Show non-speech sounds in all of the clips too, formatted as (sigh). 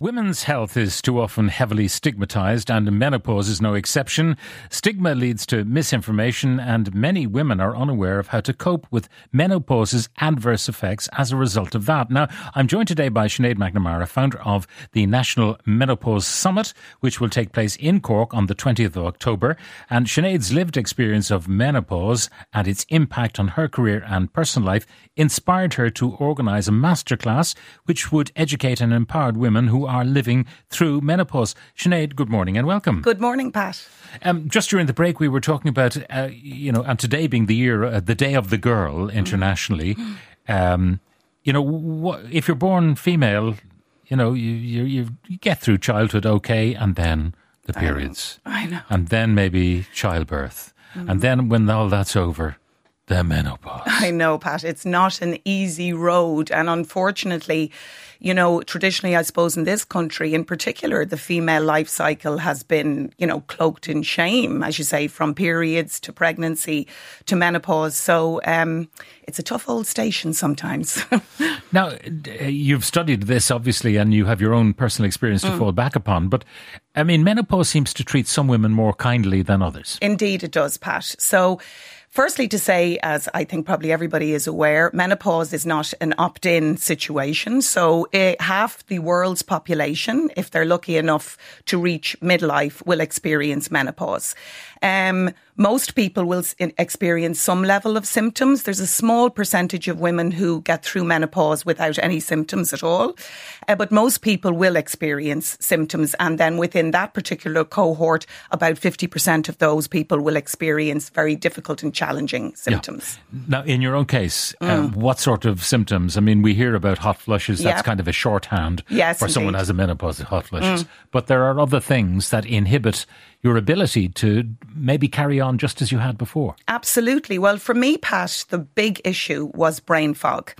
Women's health is too often heavily stigmatized, and menopause is no exception. Stigma leads to misinformation, and many women are unaware of how to cope with menopause's adverse effects as a result of that. Now, I'm joined today by Sinead McNamara, founder of the National Menopause Summit, which will take place in Cork on the 20th of October. And Sinead's lived experience of menopause and its impact on her career and personal life inspired her to organise a masterclass which would educate and empower women who are living through menopause. Sinead, good morning and welcome. Good morning, Pat. Um, just during the break, we were talking about, uh, you know, and today being the year, uh, the Day of the Girl internationally. Um, you know, if you're born female, you know, you, you you you get through childhood okay, and then the periods, I know. and then maybe childbirth, and then when all that's over, the menopause. I know, Pat. It's not an easy road. And unfortunately, you know, traditionally, I suppose in this country in particular, the female life cycle has been, you know, cloaked in shame, as you say, from periods to pregnancy to menopause. So um, it's a tough old station sometimes. (laughs) Now, uh, you've studied this obviously, and you have your own personal experience to fall back upon. But I mean, menopause seems to treat some women more kindly than others. Indeed, it does, Pat. So, firstly, to say, as I think probably everybody is aware, menopause is not an opt in situation. So, eh, half the world's population, if they're lucky enough to reach midlife, will experience menopause. Um, most people will experience some level of symptoms. There's a small percentage of women who get through menopause without any symptoms at all. Uh, but most people will experience symptoms. And then within that particular cohort, about 50% of those people will experience very difficult and challenging symptoms. Now, in your own case, um, what sort of symptoms? I mean, we hear about hot flushes. That's Yeah. kind of a shorthand Yes, for someone who has a menopause, hot flushes. But there are other things that inhibit your ability to maybe carry on just as you had before. Absolutely. Well, for me, Pat, the big issue was brain fog.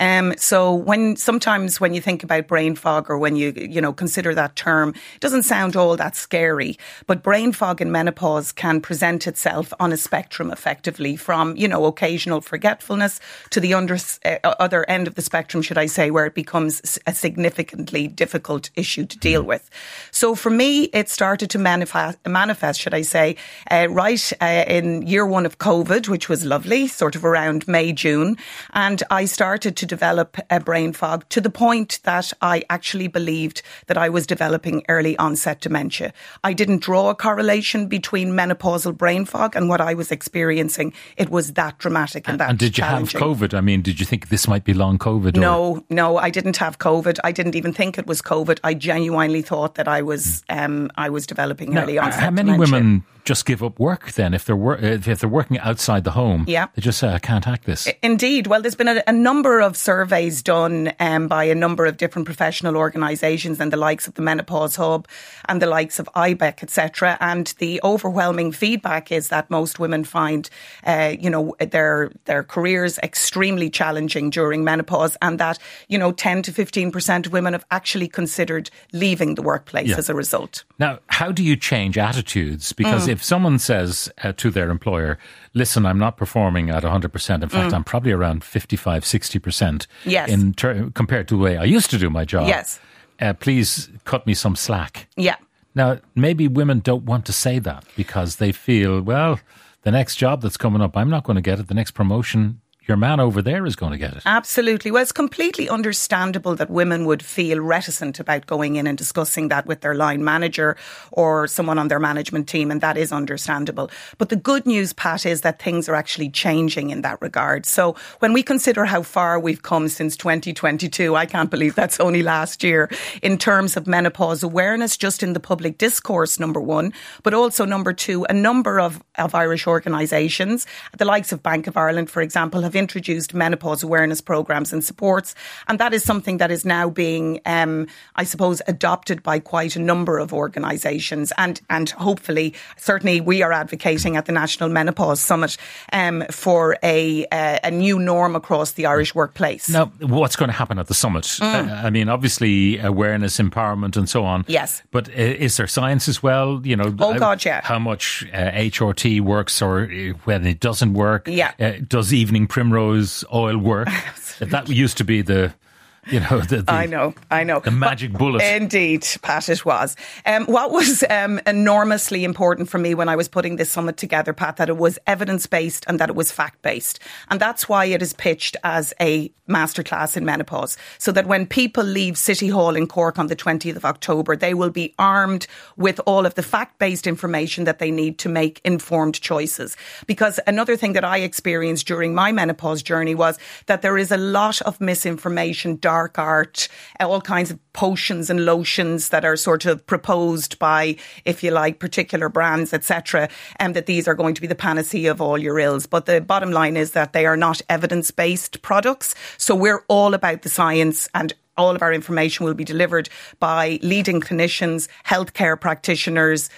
Um, so when sometimes when you think about brain fog or when you you know consider that term, it doesn't sound all that scary. But brain fog in menopause can present itself on a spectrum, effectively, from you know occasional forgetfulness to the under, uh, other end of the spectrum, should I say, where it becomes a significantly difficult issue to deal with. So for me, it started to manifest, manifest should I say, uh, right uh, in year one of COVID, which was lovely, sort of around May, June. And I started to develop a brain fog to the point that I actually believed that I was developing early onset dementia. I didn't draw a correlation between menopausal brain fog and what I was experiencing. It was that dramatic and, that and did you have. COVID? I mean, did you think this might be long COVID? or- No, no, I didn't have COVID. I didn't even think it was COVID. I genuinely thought that I was, um, I was developing Now, early onset. how many dementia. women just give up work then if they're wor- if they're working outside the home? Yeah. they just say I can't hack this. Indeed. Well, there's been a, a number of surveys done um, by a number of different professional organisations and the likes of the Menopause Hub and the likes of IBEC, etc. And the overwhelming feedback is that most women find, uh, you know, their their careers extremely challenging during menopause, and that you know, 10 to 15 percent of women have actually considered leaving the workplace Yeah. as a result. Now, how do you change attitudes? Because Mm. if someone says uh, to their employer, listen, I'm not performing at 100%, in fact, I'm probably around 55, 60% Mm. Yes. in ter- compared to the way I used to do my job. Yes. Uh, please cut me some slack. Yeah. Now, maybe women don't want to say that because they feel, well, the next job that's coming up, I'm not going to get it. The next promotion, your man over there is going to get it. Absolutely. Well, it's completely understandable that women would feel reticent about going in and discussing that with their line manager or someone on their management team, and that is understandable. But the good news, Pat, is that things are actually changing in that regard. So when we consider how far we've come since 2022, I can't believe that's only last year in terms of menopause awareness, just in the public discourse, number one, but also number two, a number of, of Irish organisations, the likes of Bank of Ireland, for example, have introduced menopause awareness programs and supports. And that is something that is now being, um, I suppose, adopted by quite a number of organisations. And, and hopefully, certainly we are advocating at the National Menopause Summit um, for a, uh, a new norm across the Irish workplace. Now, what's going to happen at the summit? Uh, I mean, obviously, awareness, empowerment, and so on. Mm. Yes. But uh, is there science as well? You know, Oh, God, yeah. How much uh, HRT works or uh, when it doesn't work? Yeah. Uh, does evening primrose oil work. (laughs) that used to be the (laughs) you know, the, the, I know, I know. The magic bullet. Indeed, Pat, it was. Um, what was um, enormously important for me when I was putting this summit together, Pat, that it was evidence based and that it was fact based. And that's why it is pitched as a masterclass in menopause. So that when people leave City Hall in Cork on the 20th of October, they will be armed with all of the fact based information that they need to make informed choices. Because another thing that I experienced during my menopause journey was that there is a lot of misinformation, dark art, all kinds of potions and lotions that are sort of proposed by, if you like, particular brands, etc., and that these are going to be the panacea of all your ills. But the bottom line is that they are not evidence based products. So we're all about the science and all of our information will be delivered by leading clinicians, healthcare practitioners,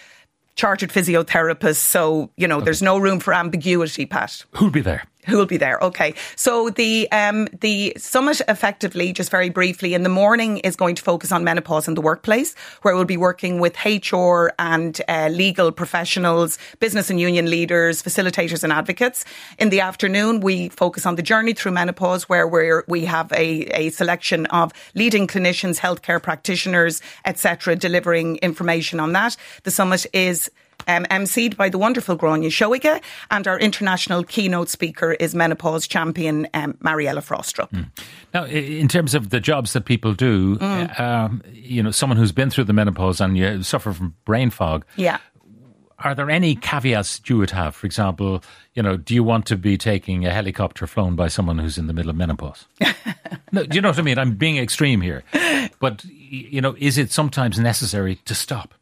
chartered physiotherapists. So, you know, okay. there's no room for ambiguity, Pat. Who'll be there? Who will be there? Okay. So the um, the summit effectively, just very briefly, in the morning is going to focus on menopause in the workplace, where we'll be working with HR and uh, legal professionals, business and union leaders, facilitators and advocates. In the afternoon, we focus on the journey through menopause, where we we have a, a selection of leading clinicians, healthcare practitioners, etc., delivering information on that. The summit is um, emceed by the wonderful Gráinne Seoige, and our international keynote speaker is menopause champion um, Mariella Frostrup. Mm. Now, in terms of the jobs that people do, mm. um, you know, someone who's been through the menopause and you suffer from brain fog, yeah. Are there any caveats you would have? For example, you know, do you want to be taking a helicopter flown by someone who's in the middle of menopause? (laughs) no, do you know what I mean? I'm being extreme here, but you know, is it sometimes necessary to stop?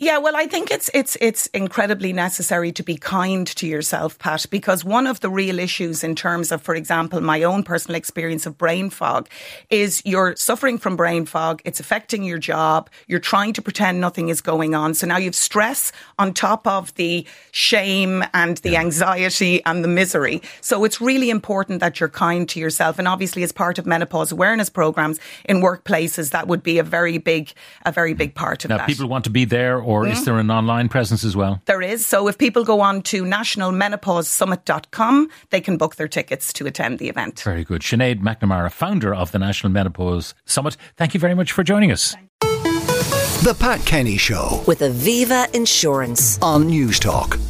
Yeah, well, I think it's it's it's incredibly necessary to be kind to yourself, Pat, because one of the real issues in terms of, for example, my own personal experience of brain fog is you're suffering from brain fog. It's affecting your job. You're trying to pretend nothing is going on. So now you've stress on top of the shame and the anxiety and the misery. So it's really important that you're kind to yourself. And obviously, as part of menopause awareness programs in workplaces, that would be a very big, a very big part of now, that. People want to be there or mm. is there an online presence as well? There is. So if people go on to nationalmenopausesummit.com, they can book their tickets to attend the event. Very good. Sinead McNamara, founder of the National Menopause Summit, thank you very much for joining us. The Pat Kenny Show with Aviva Insurance on Newstalk.